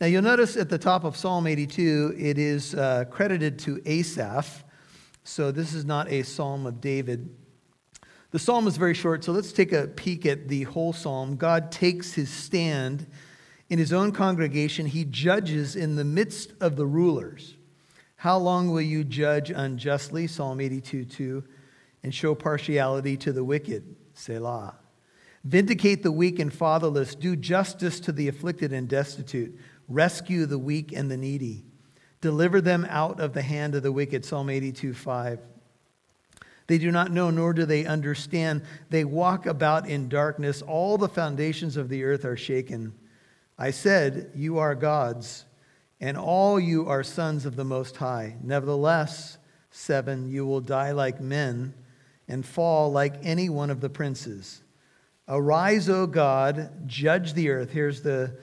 Now, you'll notice at the top of Psalm 82, it is uh, credited to Asaph. So, this is not a psalm of David. The psalm is very short, so let's take a peek at the whole psalm. God takes his stand in his own congregation, he judges in the midst of the rulers. How long will you judge unjustly? Psalm 82 2. And show partiality to the wicked. Selah. Vindicate the weak and fatherless. Do justice to the afflicted and destitute. Rescue the weak and the needy. Deliver them out of the hand of the wicked. Psalm 82 5. They do not know, nor do they understand. They walk about in darkness. All the foundations of the earth are shaken. I said, You are gods, and all you are sons of the Most High. Nevertheless, seven, you will die like men and fall like any one of the princes. Arise, O God, judge the earth. Here's the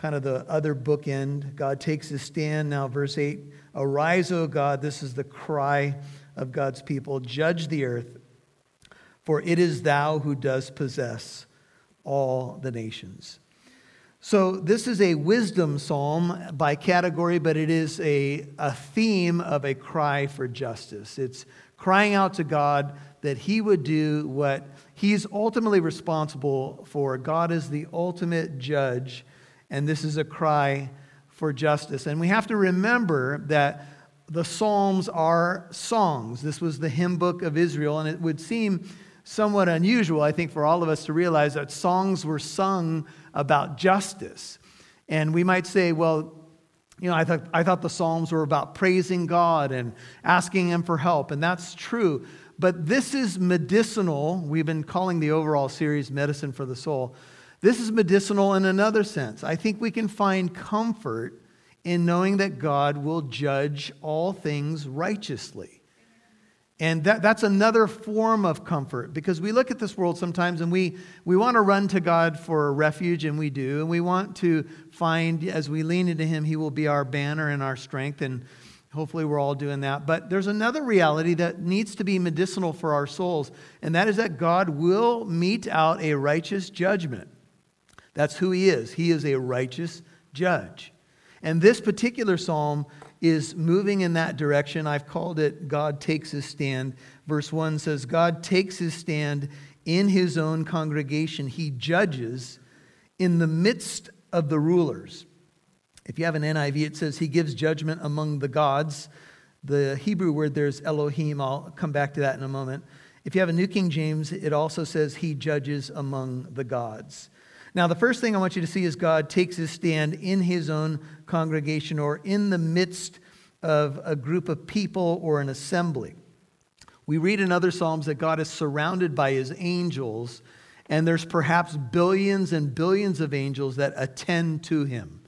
kind of the other bookend. God takes his stand. Now, verse 8 Arise, O God. This is the cry of God's people. Judge the earth, for it is thou who does possess all the nations. So, this is a wisdom psalm by category, but it is a, a theme of a cry for justice. It's crying out to God that He would do what He's ultimately responsible for. God is the ultimate judge, and this is a cry for justice. And we have to remember that the Psalms are songs. This was the hymn book of Israel, and it would seem somewhat unusual, I think, for all of us to realize that songs were sung about justice. And we might say, well, you know, I thought, I thought the Psalms were about praising God and asking Him for help, and that's true. But this is medicinal. We've been calling the overall series Medicine for the Soul. This is medicinal in another sense. I think we can find comfort in knowing that God will judge all things righteously. And that, that's another form of comfort because we look at this world sometimes and we, we want to run to God for refuge, and we do. And we want to find, as we lean into Him, He will be our banner and our strength. And hopefully we're all doing that. But there's another reality that needs to be medicinal for our souls, and that is that God will mete out a righteous judgment. That's who He is. He is a righteous judge. And this particular psalm is moving in that direction. I've called it God takes his stand. Verse 1 says, God takes his stand in his own congregation. He judges in the midst of the rulers. If you have an NIV, it says he gives judgment among the gods. The Hebrew word there's Elohim. I'll come back to that in a moment. If you have a New King James, it also says he judges among the gods. Now, the first thing I want you to see is God takes his stand in his own congregation or in the midst of a group of people or an assembly. We read in other Psalms that God is surrounded by his angels, and there's perhaps billions and billions of angels that attend to him.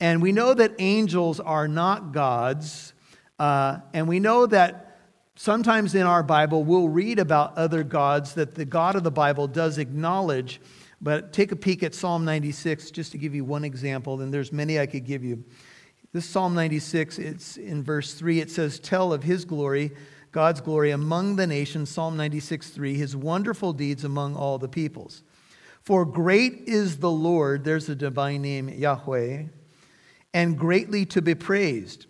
And we know that angels are not gods, uh, and we know that sometimes in our Bible we'll read about other gods that the God of the Bible does acknowledge but take a peek at Psalm 96 just to give you one example, and there's many I could give you. This Psalm 96, it's in verse 3, it says, Tell of his glory, God's glory among the nations, Psalm 96, 3, his wonderful deeds among all the peoples. For great is the Lord, there's a divine name, Yahweh, and greatly to be praised.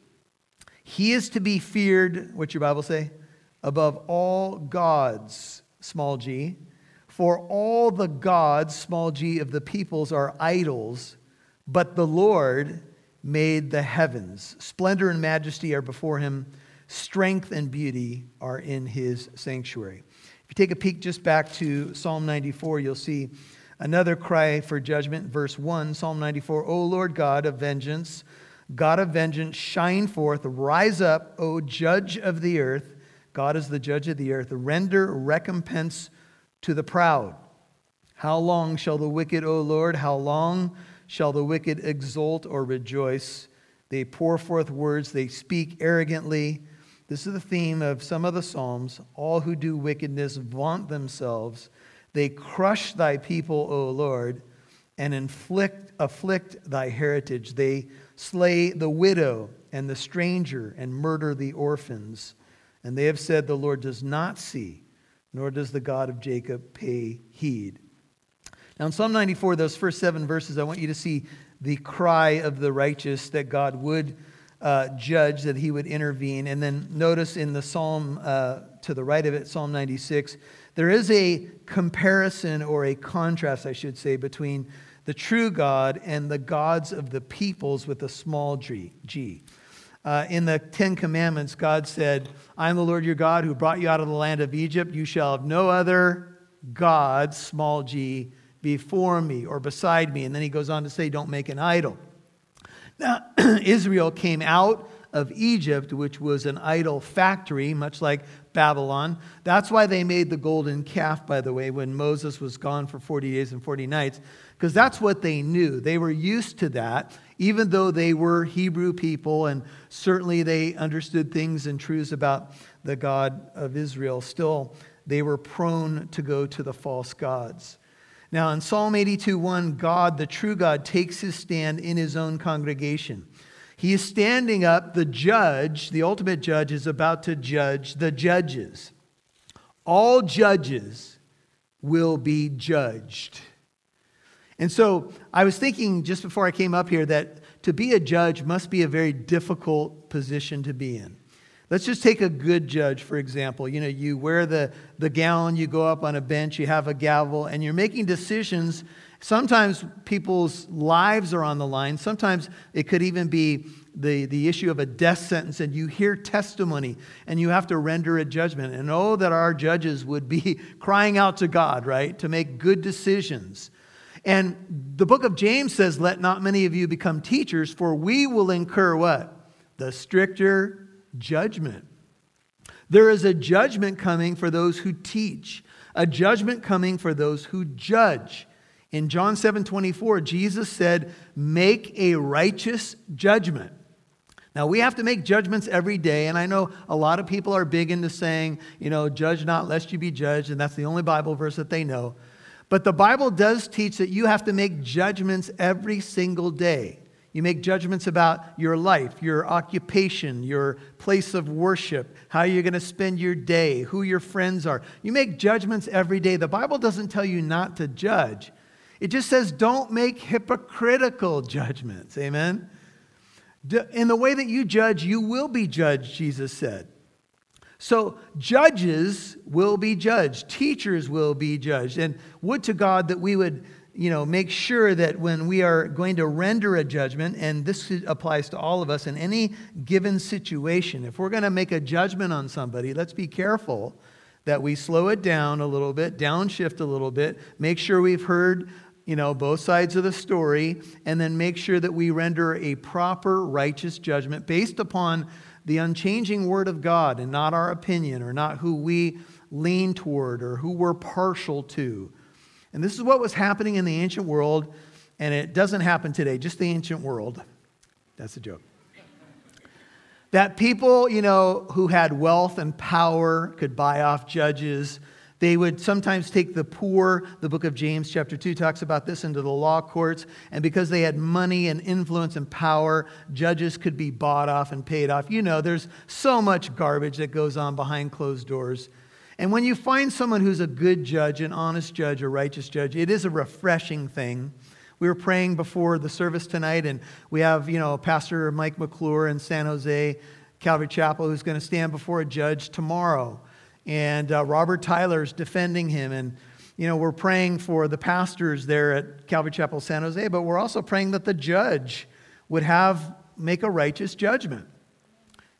He is to be feared, what's your Bible say? Above all gods, small g, for all the gods, small g, of the peoples are idols, but the Lord made the heavens. Splendor and majesty are before him, strength and beauty are in his sanctuary. If you take a peek just back to Psalm 94, you'll see another cry for judgment. Verse 1, Psalm 94 O Lord God of vengeance, God of vengeance, shine forth, rise up, O judge of the earth. God is the judge of the earth. Render recompense to the proud. How long shall the wicked, O Lord, how long shall the wicked exult or rejoice? They pour forth words, they speak arrogantly. This is the theme of some of the Psalms. All who do wickedness vaunt themselves. They crush thy people, O Lord, and inflict, afflict thy heritage. They slay the widow and the stranger and murder the orphans. And they have said, The Lord does not see nor does the God of Jacob pay heed. Now, in Psalm 94, those first seven verses, I want you to see the cry of the righteous that God would uh, judge, that he would intervene. And then notice in the psalm uh, to the right of it, Psalm 96, there is a comparison or a contrast, I should say, between the true God and the gods of the peoples with a small g. Uh, in the Ten Commandments, God said, I am the Lord your God who brought you out of the land of Egypt. You shall have no other gods, small g, before me or beside me. And then he goes on to say, Don't make an idol. Now, Israel came out of Egypt, which was an idol factory, much like Babylon. That's why they made the golden calf, by the way, when Moses was gone for 40 days and 40 nights, because that's what they knew. They were used to that, even though they were Hebrew people and certainly they understood things and truths about the God of Israel. Still, they were prone to go to the false gods. Now, in Psalm 82 1, God, the true God, takes his stand in his own congregation. He is standing up, the judge, the ultimate judge, is about to judge the judges. All judges will be judged. And so I was thinking just before I came up here that to be a judge must be a very difficult position to be in. Let's just take a good judge, for example. You know, you wear the, the gown, you go up on a bench, you have a gavel, and you're making decisions. Sometimes people's lives are on the line. Sometimes it could even be the, the issue of a death sentence, and you hear testimony and you have to render a judgment. And oh, that our judges would be crying out to God, right, to make good decisions. And the book of James says, Let not many of you become teachers, for we will incur what? The stricter judgment. There is a judgment coming for those who teach, a judgment coming for those who judge. In John 7 24, Jesus said, Make a righteous judgment. Now, we have to make judgments every day, and I know a lot of people are big into saying, you know, judge not lest you be judged, and that's the only Bible verse that they know. But the Bible does teach that you have to make judgments every single day. You make judgments about your life, your occupation, your place of worship, how you're going to spend your day, who your friends are. You make judgments every day. The Bible doesn't tell you not to judge, it just says don't make hypocritical judgments. Amen? In the way that you judge, you will be judged, Jesus said. So, judges will be judged, teachers will be judged. And would to God that we would you know, make sure that when we are going to render a judgment, and this applies to all of us in any given situation, if we're going to make a judgment on somebody, let's be careful that we slow it down a little bit, downshift a little bit, make sure we've heard, you know, both sides of the story, and then make sure that we render a proper righteous judgment based upon the unchanging word of God and not our opinion or not who we lean toward or who we're partial to. And this is what was happening in the ancient world, and it doesn't happen today, just the ancient world. That's a joke. that people, you know, who had wealth and power could buy off judges. They would sometimes take the poor, the book of James, chapter 2, talks about this, into the law courts. And because they had money and influence and power, judges could be bought off and paid off. You know, there's so much garbage that goes on behind closed doors. And when you find someone who's a good judge, an honest judge, a righteous judge, it is a refreshing thing. We were praying before the service tonight, and we have, you know, Pastor Mike McClure in San Jose, Calvary Chapel, who's going to stand before a judge tomorrow. And uh, Robert Tyler's defending him. And, you know, we're praying for the pastors there at Calvary Chapel, San Jose, but we're also praying that the judge would have, make a righteous judgment.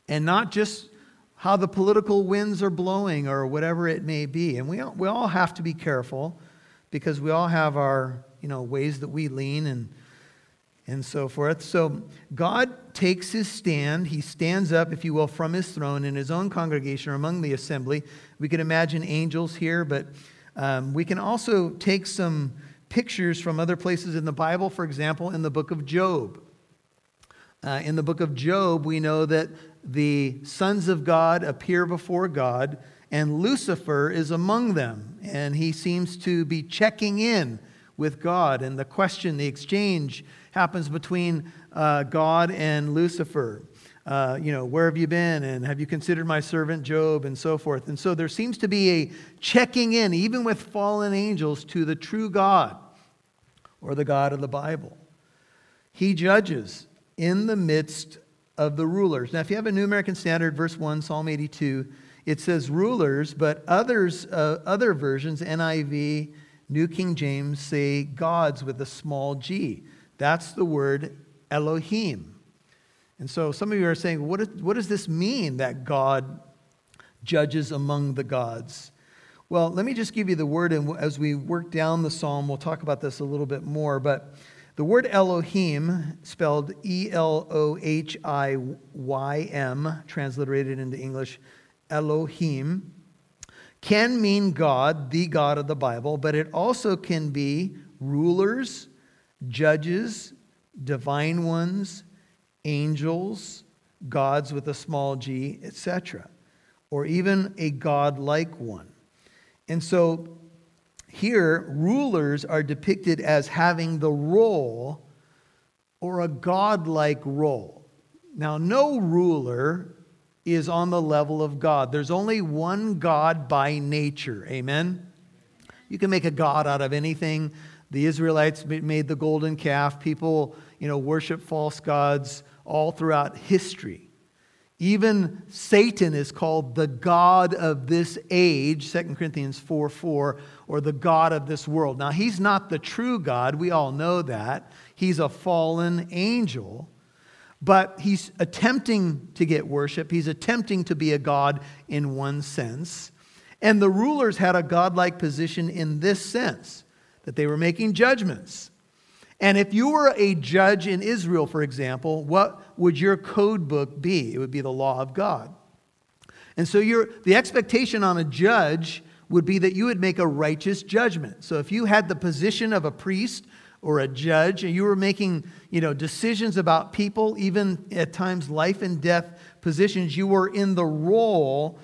And not just how the political winds are blowing or whatever it may be. And we all, we all have to be careful because we all have our you know, ways that we lean and, and so forth. So God takes his stand. He stands up, if you will, from his throne in his own congregation or among the assembly. We can imagine angels here, but um, we can also take some pictures from other places in the Bible, for example, in the book of Job. Uh, in the book of Job, we know that the sons of God appear before God, and Lucifer is among them. And he seems to be checking in with God. And the question, the exchange happens between uh, God and Lucifer. Uh, you know, where have you been? And have you considered my servant Job? And so forth. And so there seems to be a checking in, even with fallen angels, to the true God or the God of the Bible. He judges in the midst of the rulers. Now, if you have a New American Standard, verse 1, Psalm 82, it says rulers, but others, uh, other versions, NIV, New King James, say gods with a small g. That's the word Elohim. And so some of you are saying, what, is, what does this mean that God judges among the gods? Well, let me just give you the word, and as we work down the psalm, we'll talk about this a little bit more. But the word Elohim, spelled E L O H I Y M, transliterated into English, Elohim, can mean God, the God of the Bible, but it also can be rulers, judges, divine ones, angels, gods with a small g, etc., or even a God like one. And so here, rulers are depicted as having the role or a godlike role. Now, no ruler is on the level of God. There's only one God by nature. Amen? You can make a God out of anything. The Israelites made the golden calf. People, you know, worship false gods all throughout history. Even Satan is called the God of this age, 2 Corinthians 4 4, or the God of this world. Now, he's not the true God. We all know that. He's a fallen angel, but he's attempting to get worship. He's attempting to be a God in one sense. And the rulers had a godlike position in this sense that they were making judgments. And if you were a judge in Israel, for example, what would your code book be? It would be the law of God. And so the expectation on a judge would be that you would make a righteous judgment. So if you had the position of a priest or a judge and you were making you know, decisions about people, even at times life and death positions, you were in the role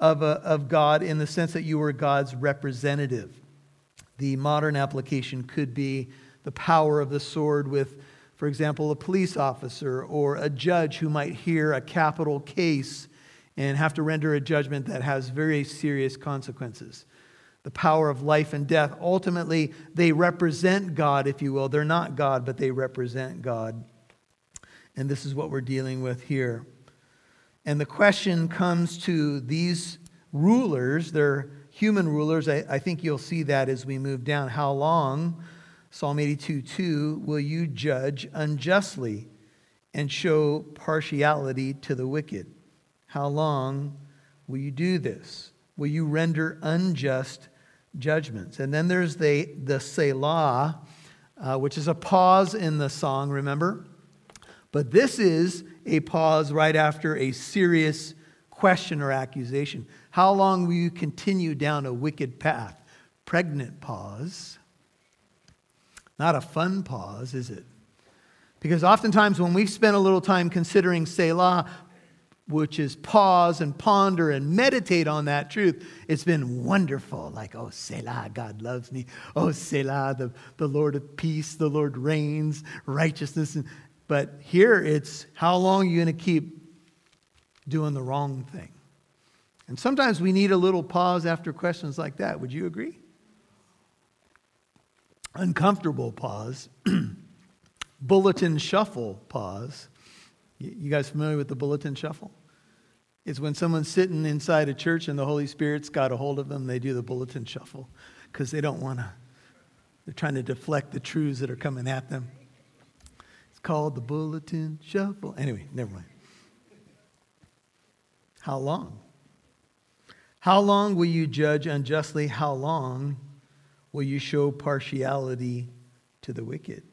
of, a, of God in the sense that you were God's representative. The modern application could be the power of the sword with, for example, a police officer or a judge who might hear a capital case and have to render a judgment that has very serious consequences. The power of life and death. Ultimately, they represent God, if you will. They're not God, but they represent God. And this is what we're dealing with here. And the question comes to these rulers, they're human rulers. I, I think you'll see that as we move down. How long Psalm 82 2 Will you judge unjustly and show partiality to the wicked? How long will you do this? Will you render unjust judgments? And then there's the, the Selah, uh, which is a pause in the song, remember? But this is a pause right after a serious question or accusation. How long will you continue down a wicked path? Pregnant pause. Not a fun pause, is it? Because oftentimes when we've spent a little time considering Selah, which is pause and ponder and meditate on that truth, it's been wonderful. Like, oh, Selah, God loves me. Oh, Selah, the, the Lord of peace, the Lord reigns, righteousness. But here it's how long are you going to keep doing the wrong thing? And sometimes we need a little pause after questions like that. Would you agree? uncomfortable pause, bulletin shuffle pause. You guys familiar with the bulletin shuffle? It's when someone's sitting inside a church and the Holy Spirit's got a hold of them, they do the bulletin shuffle because they don't want to, they're trying to deflect the truths that are coming at them. It's called the bulletin shuffle. Anyway, never mind. How long? How long will you judge unjustly? How long will you show partiality to the wicked?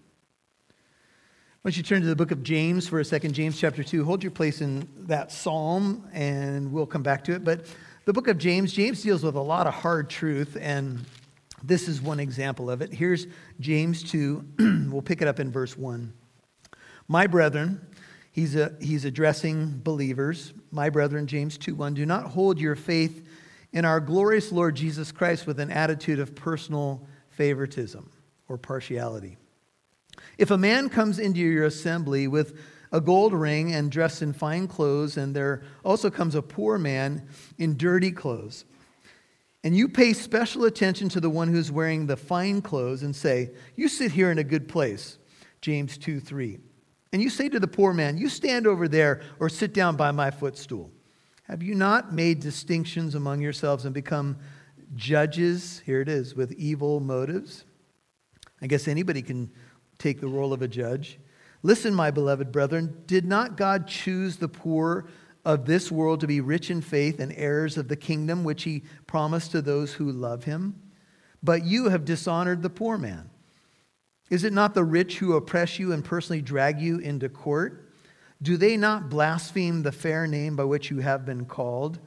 Why don't you turn to the book of James for a second? James chapter 2. Hold your place in that psalm and we'll come back to it. But the book of James, James deals with a lot of hard truth, and this is one example of it. Here's James 2. we'll pick it up in verse 1. My brethren, he's, a, he's addressing believers. My brethren, James 2 1, do not hold your faith in our glorious Lord Jesus Christ with an attitude of personal favoritism or partiality. If a man comes into your assembly with a gold ring and dressed in fine clothes, and there also comes a poor man in dirty clothes, and you pay special attention to the one who's wearing the fine clothes and say, You sit here in a good place, James 2 3. And you say to the poor man, You stand over there or sit down by my footstool. Have you not made distinctions among yourselves and become judges? Here it is, with evil motives. I guess anybody can take the role of a judge. Listen, my beloved brethren, did not God choose the poor of this world to be rich in faith and heirs of the kingdom which he promised to those who love him? But you have dishonored the poor man. Is it not the rich who oppress you and personally drag you into court? Do they not blaspheme the fair name by which you have been called?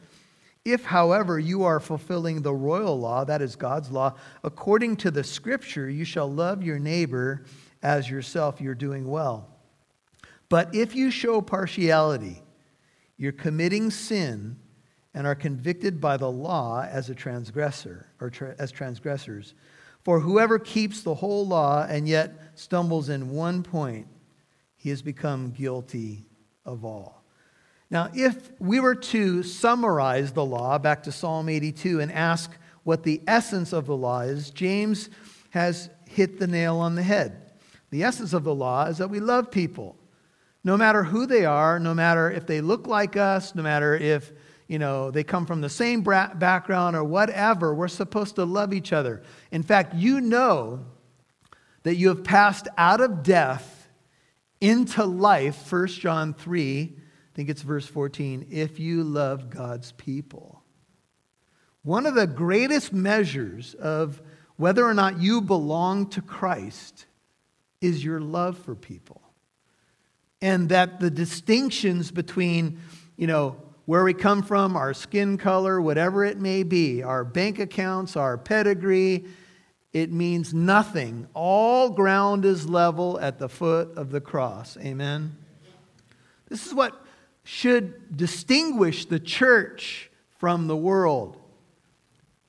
If, however, you are fulfilling the royal law, that is God's law, according to the scripture, you shall love your neighbor as yourself, you're doing well. But if you show partiality, you're committing sin and are convicted by the law as a transgressor or tra- as transgressors. For whoever keeps the whole law and yet stumbles in one point, he has become guilty of all. Now, if we were to summarize the law back to Psalm 82 and ask what the essence of the law is, James has hit the nail on the head. The essence of the law is that we love people, no matter who they are, no matter if they look like us, no matter if you know they come from the same background or whatever. We're supposed to love each other. In fact, you know that you have passed out of death into life. 1 John 3, I think it's verse 14, if you love God's people. One of the greatest measures of whether or not you belong to Christ is your love for people. And that the distinctions between, you know, where we come from, our skin color, whatever it may be, our bank accounts, our pedigree, it means nothing. All ground is level at the foot of the cross. Amen? This is what should distinguish the church from the world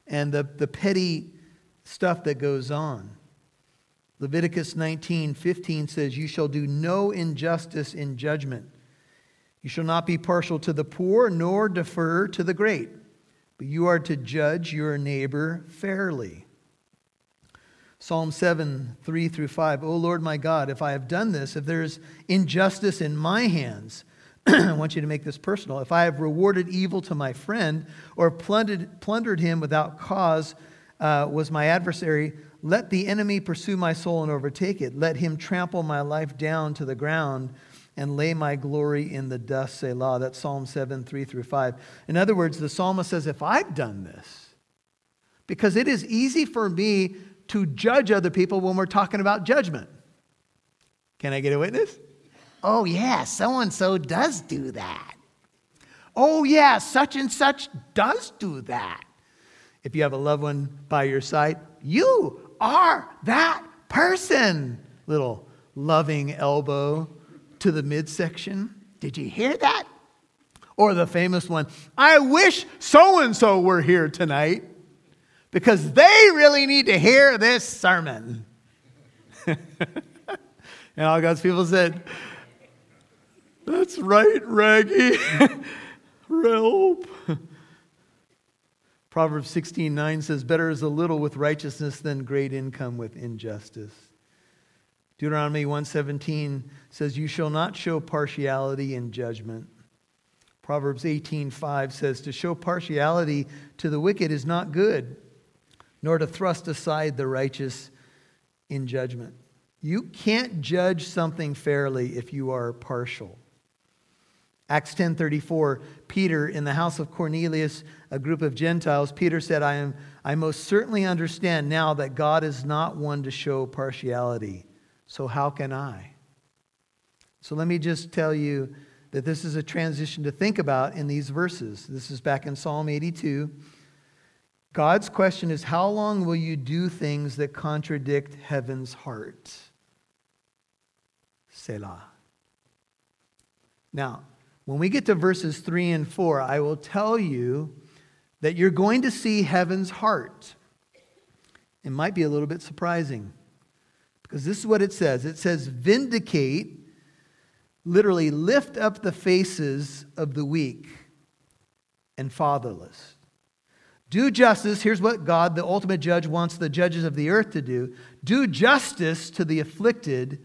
and the, the petty stuff that goes on. Leviticus 19 15 says, You shall do no injustice in judgment. You shall not be partial to the poor, nor defer to the great, but you are to judge your neighbor fairly. Psalm 7, 3 through 5. O Lord my God, if I have done this, if there is injustice in my hands, I want you to make this personal. If I have rewarded evil to my friend or plundered, plundered him without cause, uh, was my adversary, let the enemy pursue my soul and overtake it. Let him trample my life down to the ground and lay my glory in the dust, Selah. That's Psalm 7, 3 through 5. In other words, the psalmist says, if I've done this, because it is easy for me to judge other people when we're talking about judgment. Can I get a witness? Oh, yeah, so and so does do that. Oh, yeah, such and such does do that. If you have a loved one by your side, you are that person. Little loving elbow to the midsection. Did you hear that? Or the famous one, I wish so and so were here tonight because they really need to hear this sermon. and all God's people said, That's right, Raggy. Help. Proverbs 16 9 says, Better is a little with righteousness than great income with injustice. Deuteronomy 117 says, You shall not show partiality in judgment. Proverbs 18:5 says, To show partiality to the wicked is not good, nor to thrust aside the righteous in judgment. You can't judge something fairly if you are partial. Acts 10:34, Peter in the house of Cornelius, a group of Gentiles, Peter said, I am I most certainly understand now that God is not one to show partiality. So, how can I? So, let me just tell you that this is a transition to think about in these verses. This is back in Psalm 82. God's question is How long will you do things that contradict heaven's heart? Selah. Now, when we get to verses 3 and 4, I will tell you that you're going to see heaven's heart. It might be a little bit surprising. Because this is what it says it says, vindicate, literally lift up the faces of the weak and fatherless. Do justice. Here's what God, the ultimate judge, wants the judges of the earth to do do justice to the afflicted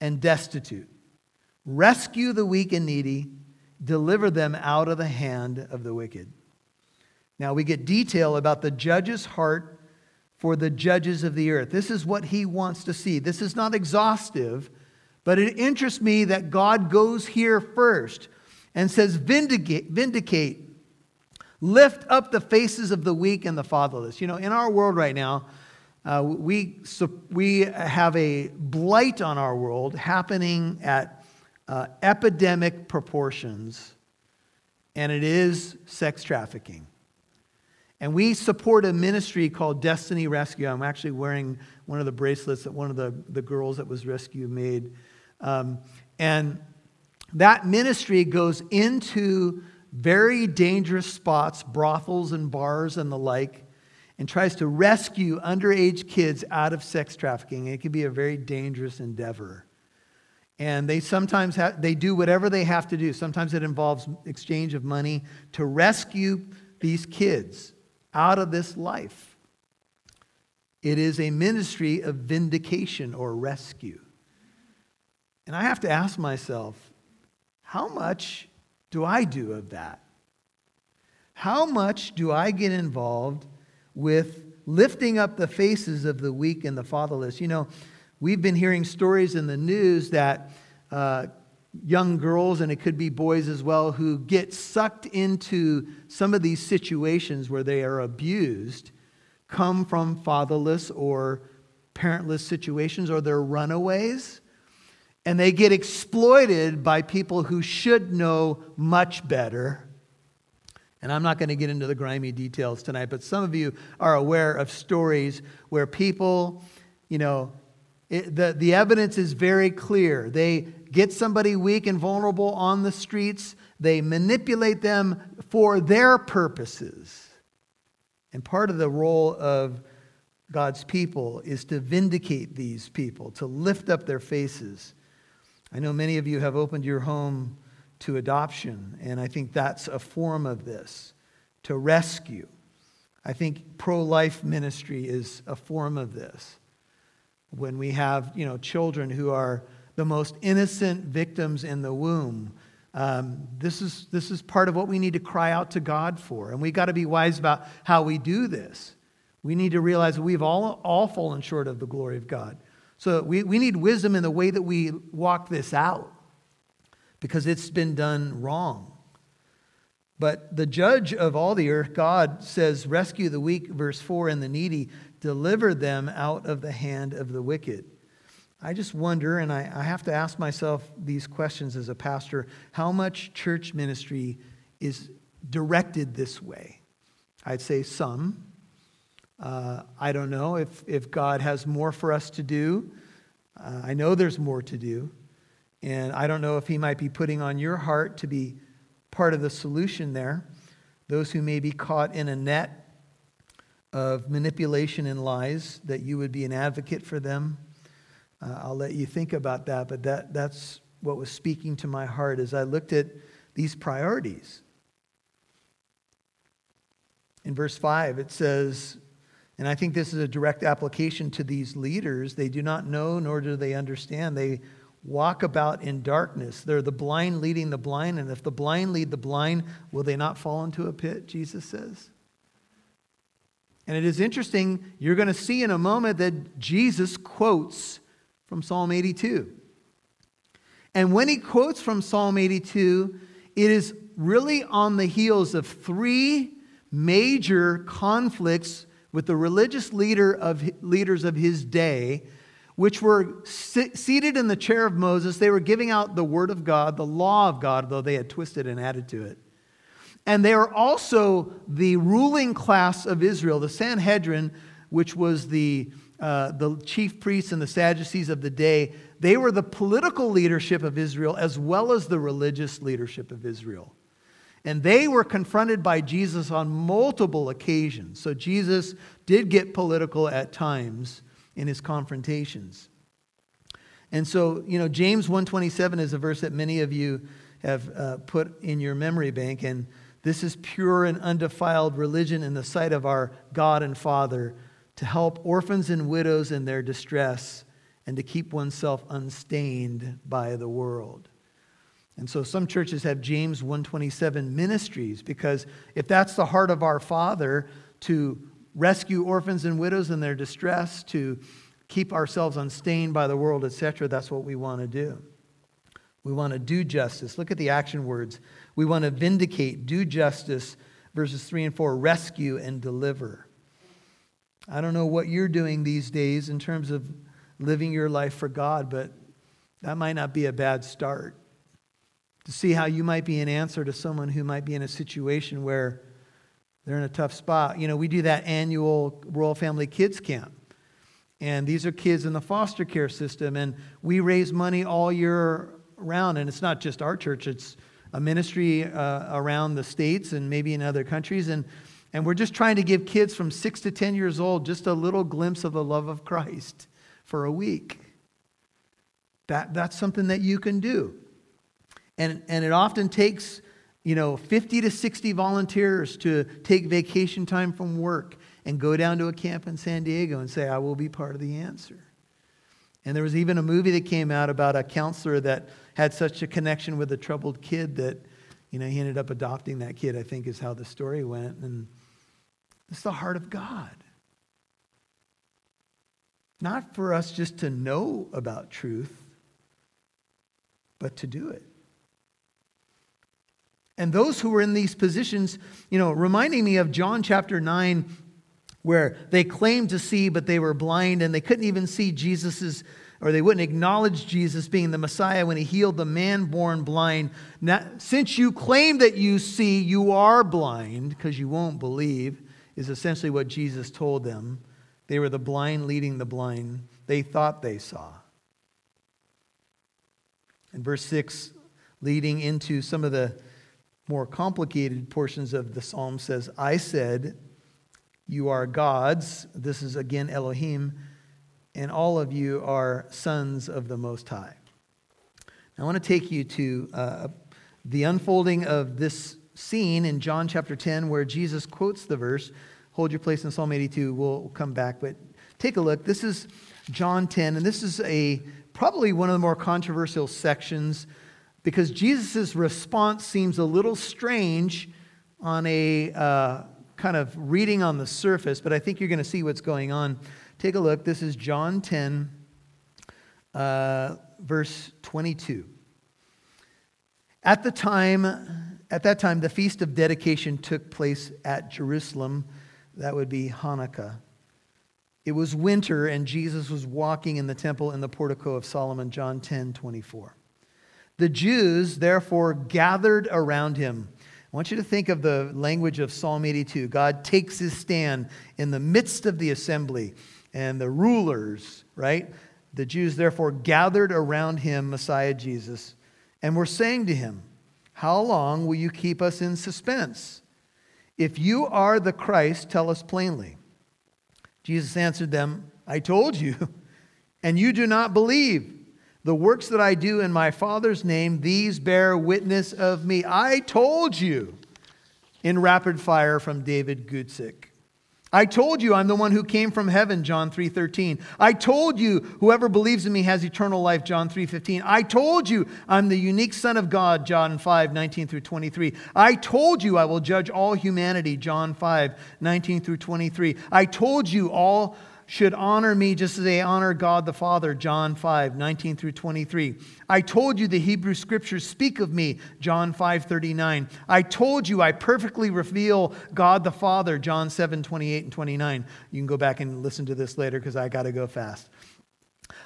and destitute. Rescue the weak and needy, deliver them out of the hand of the wicked. Now we get detail about the judge's heart for the judges of the earth. This is what he wants to see. This is not exhaustive, but it interests me that God goes here first and says, Vindicate, vindicate, lift up the faces of the weak and the fatherless. You know, in our world right now, uh, we, so we have a blight on our world happening at uh, epidemic proportions, and it is sex trafficking. And we support a ministry called Destiny Rescue. I'm actually wearing one of the bracelets that one of the, the girls that was rescued made. Um, and that ministry goes into very dangerous spots, brothels and bars and the like, and tries to rescue underage kids out of sex trafficking. It can be a very dangerous endeavor. And they sometimes have, they do whatever they have to do. Sometimes it involves exchange of money to rescue these kids out of this life. It is a ministry of vindication or rescue. And I have to ask myself, how much do I do of that? How much do I get involved with lifting up the faces of the weak and the fatherless? You know, we've been hearing stories in the news that uh, young girls, and it could be boys as well, who get sucked into some of these situations where they are abused, come from fatherless or parentless situations, or they're runaways and they get exploited by people who should know much better. And I'm not going to get into the grimy details tonight, but some of you are aware of stories where people, you know, it, the, the evidence is very clear. They get somebody weak and vulnerable on the streets, they manipulate them for their purposes. And part of the role of God's people is to vindicate these people, to lift up their faces I know many of you have opened your home to adoption, and I think that's a form of this to rescue. I think pro life ministry is a form of this. When we have you know, children who are the most innocent victims in the womb, um, this, is, this is part of what we need to cry out to God for. And we've got to be wise about how we do this. We need to realize we've all, all fallen short of the glory of God. So we, we need wisdom in the way that we walk this out because it's been done wrong. But the judge of all the earth, God, says, Rescue the weak, verse 4, and the needy, deliver them out of the hand of the wicked. I just wonder, and I, I have to ask myself these questions as a pastor how much church ministry is directed this way? I'd say some. Uh, I don't know if, if God has more for us to do. Uh, I know there's more to do. And I don't know if He might be putting on your heart to be part of the solution there. Those who may be caught in a net of manipulation and lies, that you would be an advocate for them. Uh, I'll let you think about that, but that, that's what was speaking to my heart as I looked at these priorities. In verse 5, it says, and I think this is a direct application to these leaders. They do not know, nor do they understand. They walk about in darkness. They're the blind leading the blind. And if the blind lead the blind, will they not fall into a pit? Jesus says. And it is interesting, you're going to see in a moment that Jesus quotes from Psalm 82. And when he quotes from Psalm 82, it is really on the heels of three major conflicts with the religious leader of, leaders of his day, which were seated in the chair of Moses. They were giving out the word of God, the law of God, though they had twisted and added to it. And they were also the ruling class of Israel, the Sanhedrin, which was the, uh, the chief priests and the Sadducees of the day. They were the political leadership of Israel as well as the religious leadership of Israel. And they were confronted by Jesus on multiple occasions. So Jesus did get political at times in his confrontations. And so, you know, James 127 is a verse that many of you have uh, put in your memory bank and this is pure and undefiled religion in the sight of our God and Father to help orphans and widows in their distress and to keep oneself unstained by the world. And so some churches have James 127 ministries because if that's the heart of our Father to rescue orphans and widows in their distress, to keep ourselves unstained by the world, etc., that's what we want to do. We want to do justice. Look at the action words. We want to vindicate, do justice, verses 3 and 4, rescue and deliver. I don't know what you're doing these days in terms of living your life for God, but that might not be a bad start. To see how you might be an answer to someone who might be in a situation where they're in a tough spot. You know, we do that annual Royal Family Kids Camp. And these are kids in the foster care system. And we raise money all year round. And it's not just our church, it's a ministry uh, around the states and maybe in other countries. And, and we're just trying to give kids from six to 10 years old just a little glimpse of the love of Christ for a week. That, that's something that you can do. And, and it often takes, you know, 50 to 60 volunteers to take vacation time from work and go down to a camp in San Diego and say, I will be part of the answer. And there was even a movie that came out about a counselor that had such a connection with a troubled kid that, you know, he ended up adopting that kid, I think is how the story went. And it's the heart of God. Not for us just to know about truth, but to do it. And those who were in these positions, you know, reminding me of John chapter 9, where they claimed to see, but they were blind and they couldn't even see Jesus's, or they wouldn't acknowledge Jesus being the Messiah when he healed the man born blind. Now, since you claim that you see, you are blind because you won't believe, is essentially what Jesus told them. They were the blind leading the blind. They thought they saw. In verse 6, leading into some of the more complicated portions of the psalm, says, I said, you are gods. This is again Elohim. And all of you are sons of the Most High. I want to take you to uh, the unfolding of this scene in John chapter 10, where Jesus quotes the verse. Hold your place in Psalm 82. We'll come back, but take a look. This is John 10, and this is a probably one of the more controversial sections because Jesus' response seems a little strange on a uh, kind of reading on the surface, but I think you're going to see what's going on. Take a look. This is John 10, uh, verse 22. At the time, at that time, the feast of dedication took place at Jerusalem. That would be Hanukkah. It was winter, and Jesus was walking in the temple in the portico of Solomon, John 10, 24. The Jews, therefore, gathered around him I want you to think of the language of Psalm 82. God takes his stand in the midst of the assembly and the rulers, right? The Jews therefore gathered around him, Messiah Jesus, and were saying to him, How long will you keep us in suspense? If you are the Christ, tell us plainly. Jesus answered them, I told you, and you do not believe. The works that I do in my Father's name, these bear witness of me. I told you in rapid fire from David Guzik. I told you I'm the one who came from heaven, John 3:13. I told you whoever believes in me has eternal life, John 3:15. I told you I'm the unique son of God, John 5:19 through 23. I told you I will judge all humanity, John 5:19 through 23. I told you all should honor me just as they honor God the Father, John 5, 19 through 23. I told you the Hebrew scriptures speak of me, John 5, 39. I told you I perfectly reveal God the Father, John 7, 28 and 29. You can go back and listen to this later because I got to go fast.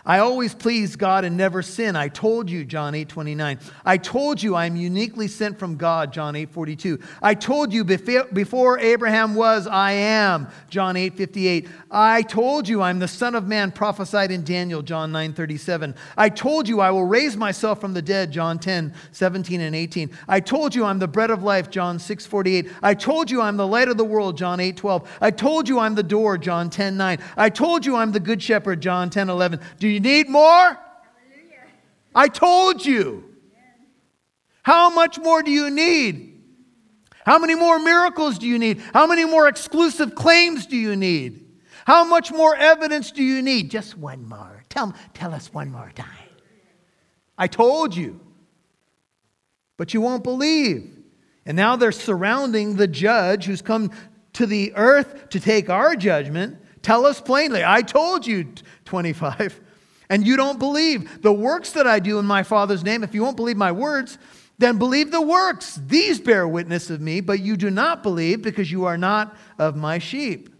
I always please God and never sin. I told you, John 8 29. I told you I'm uniquely sent from God, John 8 42. I told you before Abraham was, I am, John 8 58. I told you I'm the Son of Man prophesied in Daniel, John 9 37. I told you I will raise myself from the dead, John 10 17 and 18. I told you I'm the bread of life, John 6 48. I told you I'm the light of the world, John 8 12. I told you I'm the door, John 10 9. I told you I'm the good shepherd, John 10 11. Do you need more? Hallelujah. I told you. How much more do you need? How many more miracles do you need? How many more exclusive claims do you need? How much more evidence do you need? Just one more. Tell, tell us one more time. I told you. But you won't believe. And now they're surrounding the judge who's come to the earth to take our judgment. Tell us plainly, I told you, 25, and you don't believe. The works that I do in my Father's name, if you won't believe my words, then believe the works. These bear witness of me, but you do not believe because you are not of my sheep.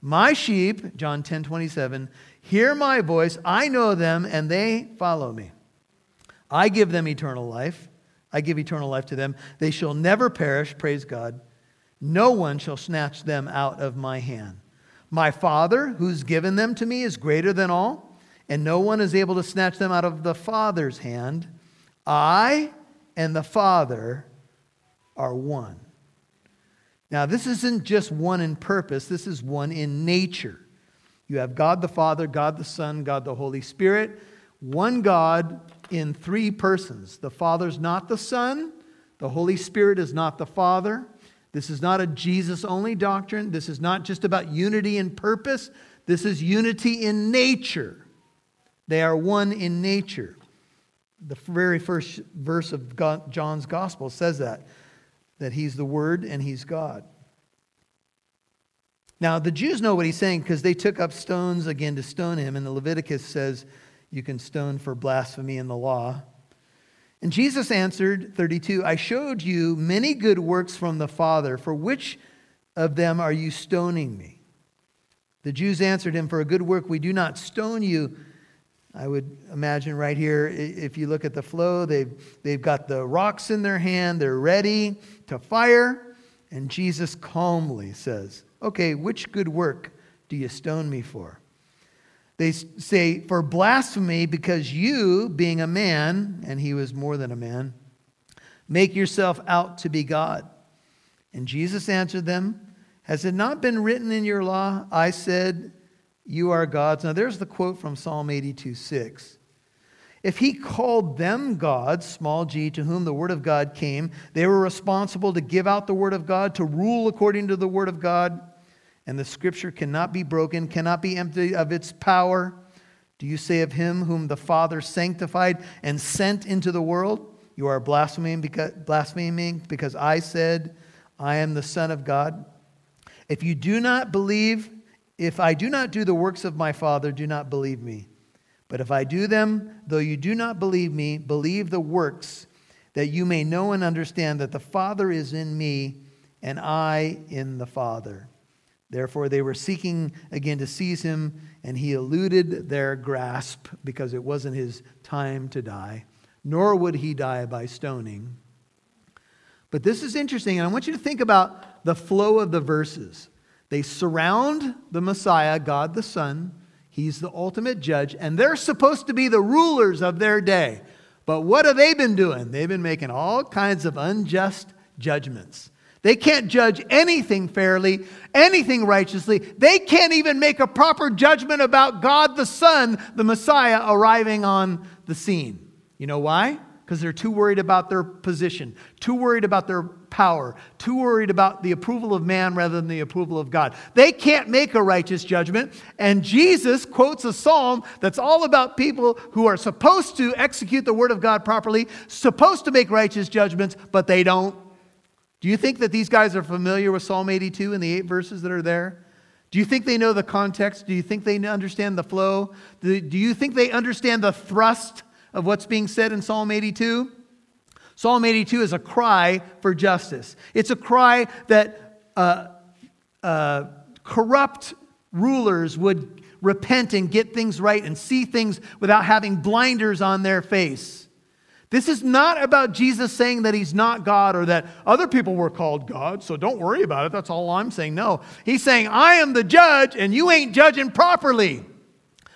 My sheep, John 10 27, hear my voice. I know them, and they follow me. I give them eternal life. I give eternal life to them. They shall never perish, praise God. No one shall snatch them out of my hand. My Father, who's given them to me, is greater than all, and no one is able to snatch them out of the Father's hand. I and the Father are one. Now, this isn't just one in purpose, this is one in nature. You have God the Father, God the Son, God the Holy Spirit, one God in three persons. The Father's not the Son, the Holy Spirit is not the Father. This is not a Jesus only doctrine. This is not just about unity in purpose. This is unity in nature. They are one in nature. The very first verse of John's gospel says that, that he's the Word and he's God. Now, the Jews know what he's saying because they took up stones again to stone him, and the Leviticus says you can stone for blasphemy in the law. And Jesus answered, 32, I showed you many good works from the Father. For which of them are you stoning me? The Jews answered him, For a good work we do not stone you. I would imagine right here, if you look at the flow, they've, they've got the rocks in their hand, they're ready to fire. And Jesus calmly says, Okay, which good work do you stone me for? They say, For blasphemy, because you, being a man, and he was more than a man, make yourself out to be God. And Jesus answered them, Has it not been written in your law? I said, You are gods. Now there's the quote from Psalm 82 6. If he called them gods, small g, to whom the word of God came, they were responsible to give out the word of God, to rule according to the word of God and the scripture cannot be broken, cannot be emptied of its power. Do you say of him whom the Father sanctified and sent into the world, You are blaspheming because, blaspheming because I said, I am the Son of God? If you do not believe, if I do not do the works of my Father, do not believe me. But if I do them, though you do not believe me, believe the works, that you may know and understand that the Father is in me and I in the Father. Therefore, they were seeking again to seize him, and he eluded their grasp because it wasn't his time to die, nor would he die by stoning. But this is interesting, and I want you to think about the flow of the verses. They surround the Messiah, God the Son. He's the ultimate judge, and they're supposed to be the rulers of their day. But what have they been doing? They've been making all kinds of unjust judgments. They can't judge anything fairly, anything righteously. They can't even make a proper judgment about God the Son, the Messiah, arriving on the scene. You know why? Because they're too worried about their position, too worried about their power, too worried about the approval of man rather than the approval of God. They can't make a righteous judgment. And Jesus quotes a psalm that's all about people who are supposed to execute the word of God properly, supposed to make righteous judgments, but they don't do you think that these guys are familiar with Psalm 82 and the eight verses that are there? Do you think they know the context? Do you think they understand the flow? Do you think they understand the thrust of what's being said in Psalm 82? Psalm 82 is a cry for justice. It's a cry that uh, uh, corrupt rulers would repent and get things right and see things without having blinders on their face. This is not about Jesus saying that he's not God or that other people were called God, so don't worry about it. That's all I'm saying. No. He's saying, I am the judge and you ain't judging properly.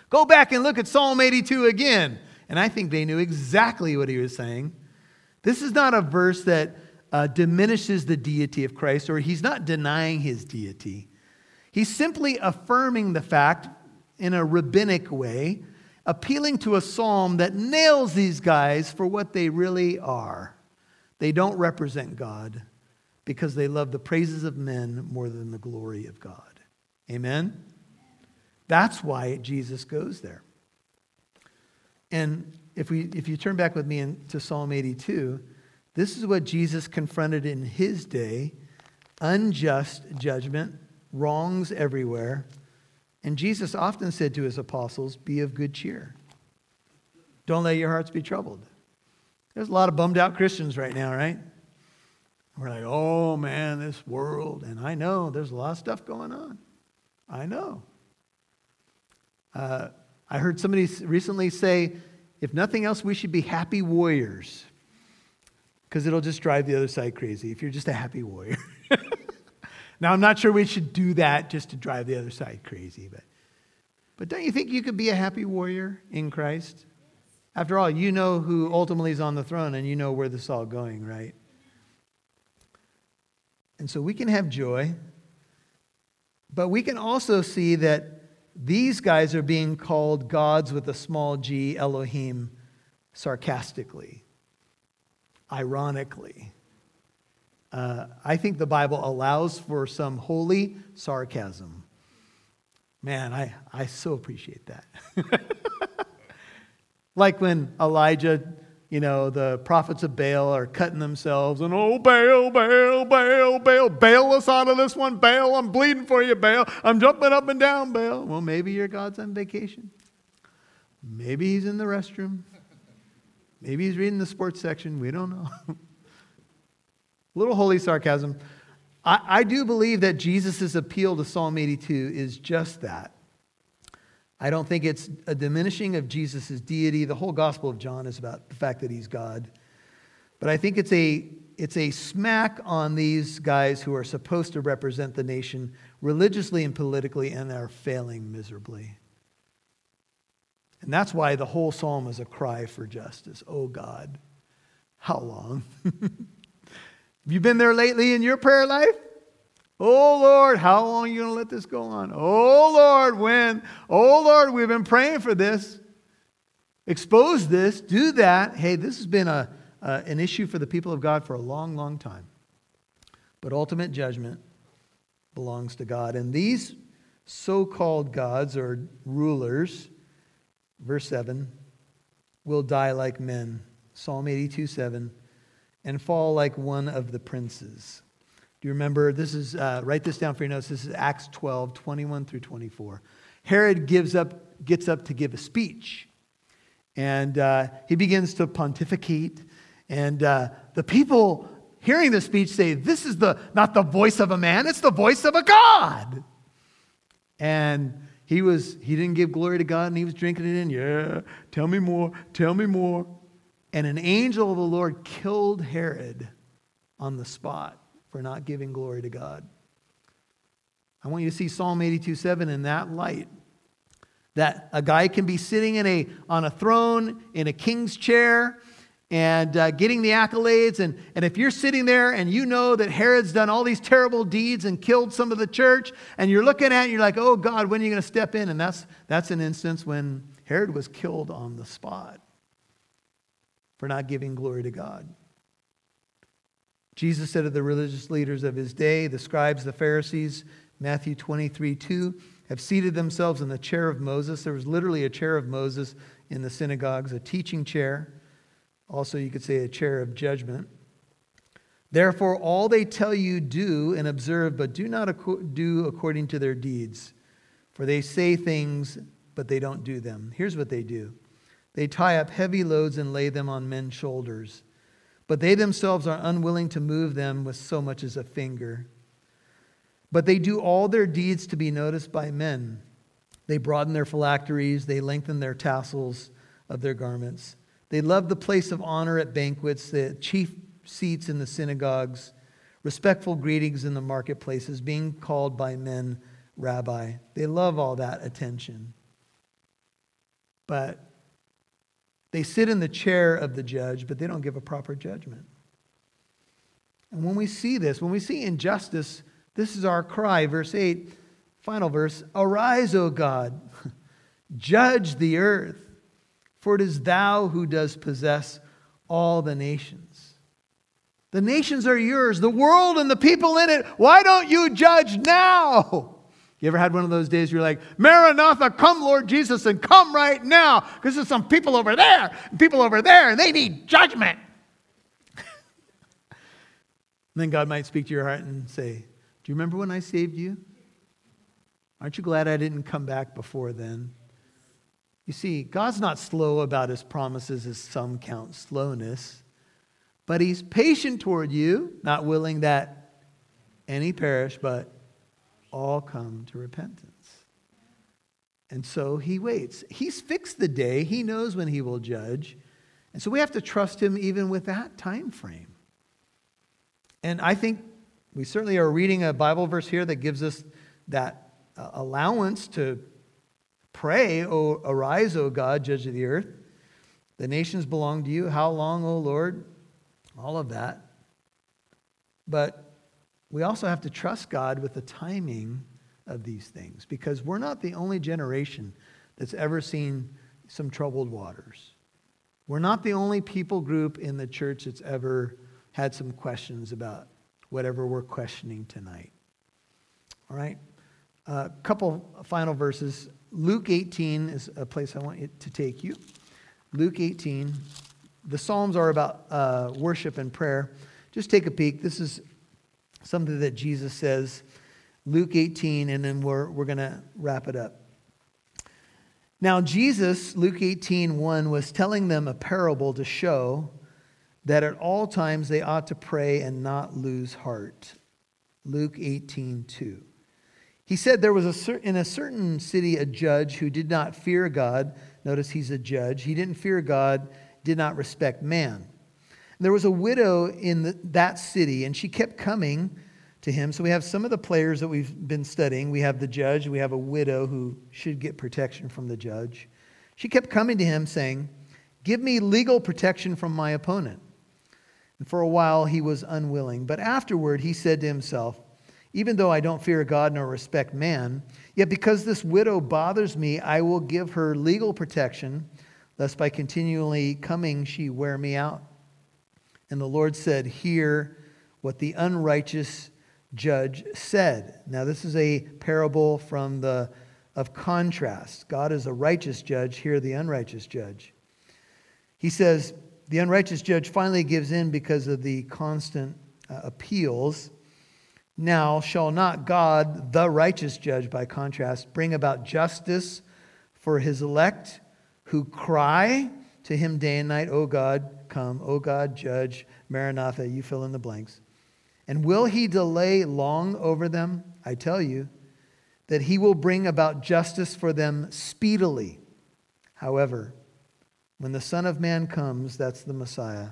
Go back and look at Psalm 82 again. And I think they knew exactly what he was saying. This is not a verse that uh, diminishes the deity of Christ or he's not denying his deity. He's simply affirming the fact in a rabbinic way appealing to a psalm that nails these guys for what they really are. They don't represent God because they love the praises of men more than the glory of God. Amen? That's why Jesus goes there. And if, we, if you turn back with me into Psalm 82, this is what Jesus confronted in his day unjust judgment, wrongs everywhere. And Jesus often said to his apostles, Be of good cheer. Don't let your hearts be troubled. There's a lot of bummed out Christians right now, right? We're like, oh man, this world. And I know there's a lot of stuff going on. I know. Uh, I heard somebody recently say, if nothing else, we should be happy warriors because it'll just drive the other side crazy if you're just a happy warrior. now, I'm not sure we should do that just to drive the other side crazy, but, but don't you think you could be a happy warrior in Christ? After all, you know who ultimately is on the throne and you know where this is all going, right? And so we can have joy, but we can also see that these guys are being called gods with a small g, Elohim, sarcastically, ironically. Uh, I think the Bible allows for some holy sarcasm. Man, I, I so appreciate that. like when Elijah you know, the prophets of Baal are cutting themselves and, oh, Baal, Baal, Baal, Baal, bail us out of this one, Baal. I'm bleeding for you, Baal. I'm jumping up and down, Baal. Well, maybe your God's on vacation. Maybe he's in the restroom. Maybe he's reading the sports section. We don't know. A little holy sarcasm. I, I do believe that Jesus' appeal to Psalm 82 is just that I don't think it's a diminishing of Jesus' deity. The whole Gospel of John is about the fact that he's God. But I think it's a, it's a smack on these guys who are supposed to represent the nation religiously and politically and are failing miserably. And that's why the whole psalm is a cry for justice. Oh God, how long? Have you been there lately in your prayer life? Oh Lord, how long are you going to let this go on? Oh Lord, when? Oh Lord, we've been praying for this. Expose this, do that. Hey, this has been a, an issue for the people of God for a long, long time. But ultimate judgment belongs to God. And these so called gods or rulers, verse 7, will die like men. Psalm 82 7, and fall like one of the princes. Do you remember? This is, uh, write this down for your notes. This is Acts 12, 21 through 24. Herod gives up, gets up to give a speech. And uh, he begins to pontificate. And uh, the people hearing the speech say, This is the, not the voice of a man, it's the voice of a God. And he was he didn't give glory to God and he was drinking it in. Yeah, tell me more, tell me more. And an angel of the Lord killed Herod on the spot for not giving glory to God. I want you to see Psalm 82 7 in that light. That a guy can be sitting in a, on a throne in a king's chair and uh, getting the accolades. And, and if you're sitting there and you know that Herod's done all these terrible deeds and killed some of the church, and you're looking at it, you're like, oh God, when are you going to step in? And that's, that's an instance when Herod was killed on the spot for not giving glory to God. Jesus said of the religious leaders of his day, the scribes, the Pharisees, Matthew 23 2, have seated themselves in the chair of Moses. There was literally a chair of Moses in the synagogues, a teaching chair. Also, you could say a chair of judgment. Therefore, all they tell you do and observe, but do not do according to their deeds. For they say things, but they don't do them. Here's what they do they tie up heavy loads and lay them on men's shoulders but they themselves are unwilling to move them with so much as a finger. But they do all their deeds to be noticed by men. They broaden their phylacteries, they lengthen their tassels of their garments. They love the place of honor at banquets, the chief seats in the synagogues, respectful greetings in the marketplaces, being called by men rabbi. They love all that attention. But they sit in the chair of the judge, but they don't give a proper judgment. And when we see this, when we see injustice, this is our cry. Verse 8, final verse Arise, O God, judge the earth, for it is thou who does possess all the nations. The nations are yours, the world and the people in it. Why don't you judge now? You ever had one of those days where you're like, Maranatha, come, Lord Jesus, and come right now, because there's some people over there, and people over there, and they need judgment. then God might speak to your heart and say, Do you remember when I saved you? Aren't you glad I didn't come back before then? You see, God's not slow about his promises as some count slowness, but he's patient toward you, not willing that any perish, but all come to repentance. And so he waits. He's fixed the day, he knows when he will judge. And so we have to trust him even with that time frame. And I think we certainly are reading a Bible verse here that gives us that uh, allowance to pray, O arise, O God, judge of the earth. The nations belong to you. How long, O Lord? All of that. But we also have to trust God with the timing of these things because we're not the only generation that's ever seen some troubled waters. We're not the only people group in the church that's ever had some questions about whatever we're questioning tonight. All right? A uh, couple final verses. Luke 18 is a place I want you to take you. Luke 18. The Psalms are about uh, worship and prayer. Just take a peek. This is something that Jesus says, Luke 18, and then we're, we're going to wrap it up. Now, Jesus, Luke 18, 1, was telling them a parable to show that at all times they ought to pray and not lose heart. Luke 18, 2. He said there was a, in a certain city a judge who did not fear God. Notice he's a judge. He didn't fear God, did not respect man. There was a widow in the, that city, and she kept coming to him. So we have some of the players that we've been studying. We have the judge, we have a widow who should get protection from the judge. She kept coming to him saying, Give me legal protection from my opponent. And for a while he was unwilling. But afterward he said to himself, Even though I don't fear God nor respect man, yet because this widow bothers me, I will give her legal protection, lest by continually coming she wear me out. And the Lord said, Hear what the unrighteous judge said. Now, this is a parable from the of contrast. God is a righteous judge, here the unrighteous judge. He says, the unrighteous judge finally gives in because of the constant uh, appeals. Now, shall not God, the righteous judge, by contrast, bring about justice for his elect who cry to him day and night, O God, come. O God, judge. Maranatha, you fill in the blanks. And will he delay long over them? I tell you that he will bring about justice for them speedily. However, when the Son of Man comes, that's the Messiah,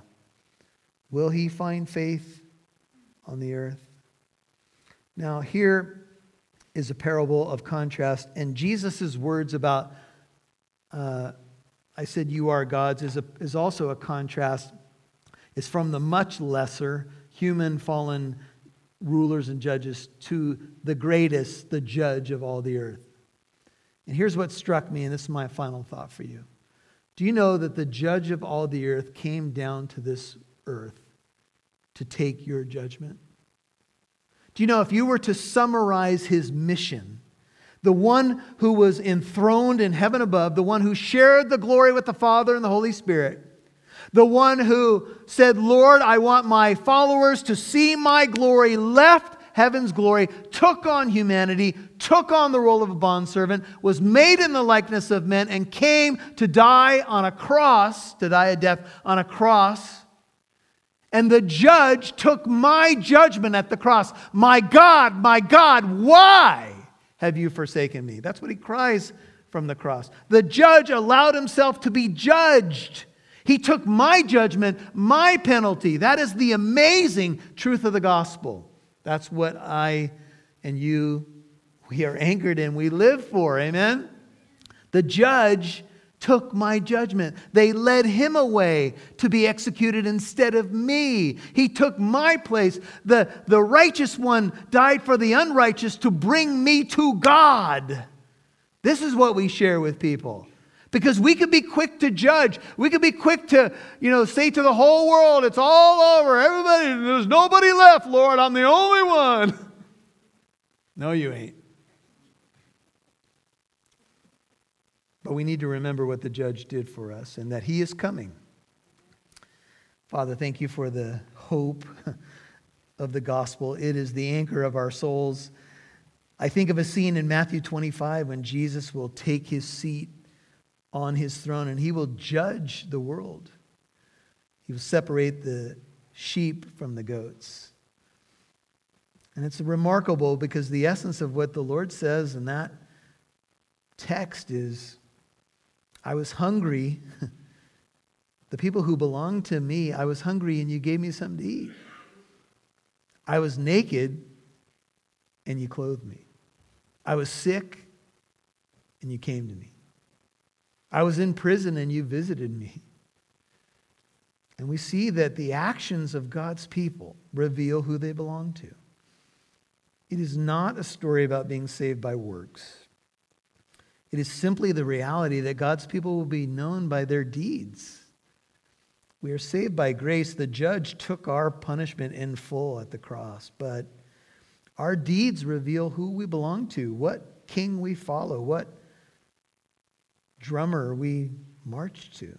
will he find faith on the earth? Now, here is a parable of contrast, and Jesus' words about uh, I said, You are gods, is, a, is also a contrast. It's from the much lesser human fallen rulers and judges to the greatest, the judge of all the earth. And here's what struck me, and this is my final thought for you. Do you know that the judge of all the earth came down to this earth to take your judgment? Do you know if you were to summarize his mission, the one who was enthroned in heaven above, the one who shared the glory with the Father and the Holy Spirit, the one who said, Lord, I want my followers to see my glory, left heaven's glory, took on humanity, took on the role of a bondservant, was made in the likeness of men, and came to die on a cross, to die a death on a cross. And the judge took my judgment at the cross. My God, my God, why? Have you forsaken me? That's what he cries from the cross. The judge allowed himself to be judged. He took my judgment, my penalty. That is the amazing truth of the gospel. That's what I and you, we are anchored in, we live for. Amen? The judge took my judgment. They led him away to be executed instead of me. He took my place. The, the righteous one died for the unrighteous to bring me to God. This is what we share with people. Because we could be quick to judge. We could be quick to, you know, say to the whole world, it's all over. Everybody, there's nobody left, Lord. I'm the only one. No, you ain't. But we need to remember what the judge did for us and that he is coming. Father, thank you for the hope of the gospel. It is the anchor of our souls. I think of a scene in Matthew 25 when Jesus will take his seat on his throne and he will judge the world. He will separate the sheep from the goats. And it's remarkable because the essence of what the Lord says in that text is I was hungry. the people who belong to me, I was hungry and you gave me something to eat. I was naked and you clothed me. I was sick and you came to me. I was in prison and you visited me. And we see that the actions of God's people reveal who they belong to. It is not a story about being saved by works. It is simply the reality that God's people will be known by their deeds. We are saved by grace. The judge took our punishment in full at the cross, but our deeds reveal who we belong to, what king we follow, what drummer we march to.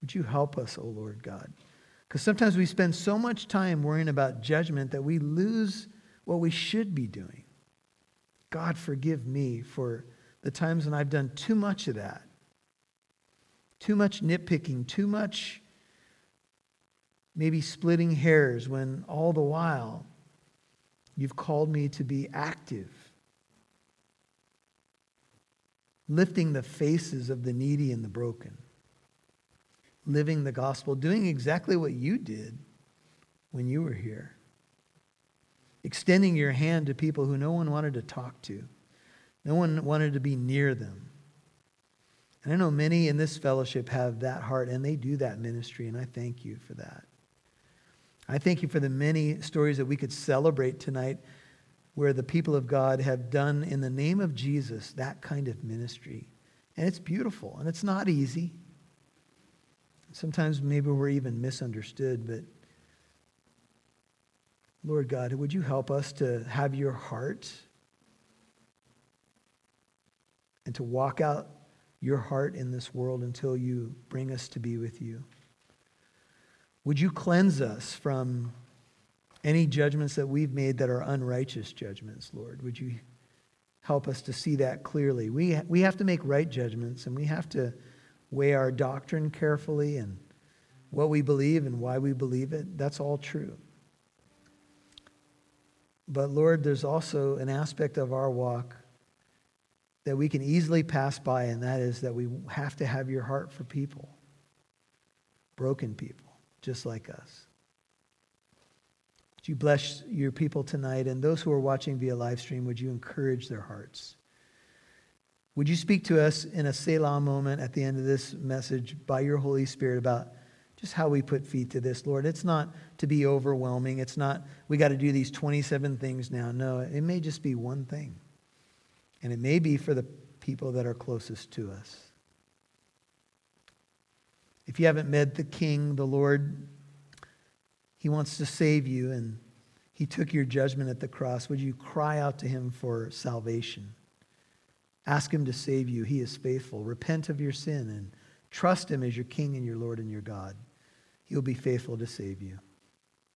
Would you help us, O oh Lord God? Because sometimes we spend so much time worrying about judgment that we lose what we should be doing. God, forgive me for the times when I've done too much of that. Too much nitpicking, too much maybe splitting hairs when all the while you've called me to be active, lifting the faces of the needy and the broken, living the gospel, doing exactly what you did when you were here, extending your hand to people who no one wanted to talk to. No one wanted to be near them. And I know many in this fellowship have that heart, and they do that ministry, and I thank you for that. I thank you for the many stories that we could celebrate tonight where the people of God have done in the name of Jesus that kind of ministry. And it's beautiful, and it's not easy. Sometimes maybe we're even misunderstood, but Lord God, would you help us to have your heart? And to walk out your heart in this world until you bring us to be with you. Would you cleanse us from any judgments that we've made that are unrighteous judgments, Lord? Would you help us to see that clearly? We, we have to make right judgments and we have to weigh our doctrine carefully and what we believe and why we believe it. That's all true. But Lord, there's also an aspect of our walk that we can easily pass by, and that is that we have to have your heart for people, broken people, just like us. Would you bless your people tonight? And those who are watching via live stream, would you encourage their hearts? Would you speak to us in a Selah moment at the end of this message by your Holy Spirit about just how we put feet to this, Lord? It's not to be overwhelming. It's not, we got to do these 27 things now. No, it may just be one thing. And it may be for the people that are closest to us. If you haven't met the King, the Lord, He wants to save you, and He took your judgment at the cross. Would you cry out to Him for salvation? Ask Him to save you. He is faithful. Repent of your sin and trust Him as your King and your Lord and your God. He'll be faithful to save you.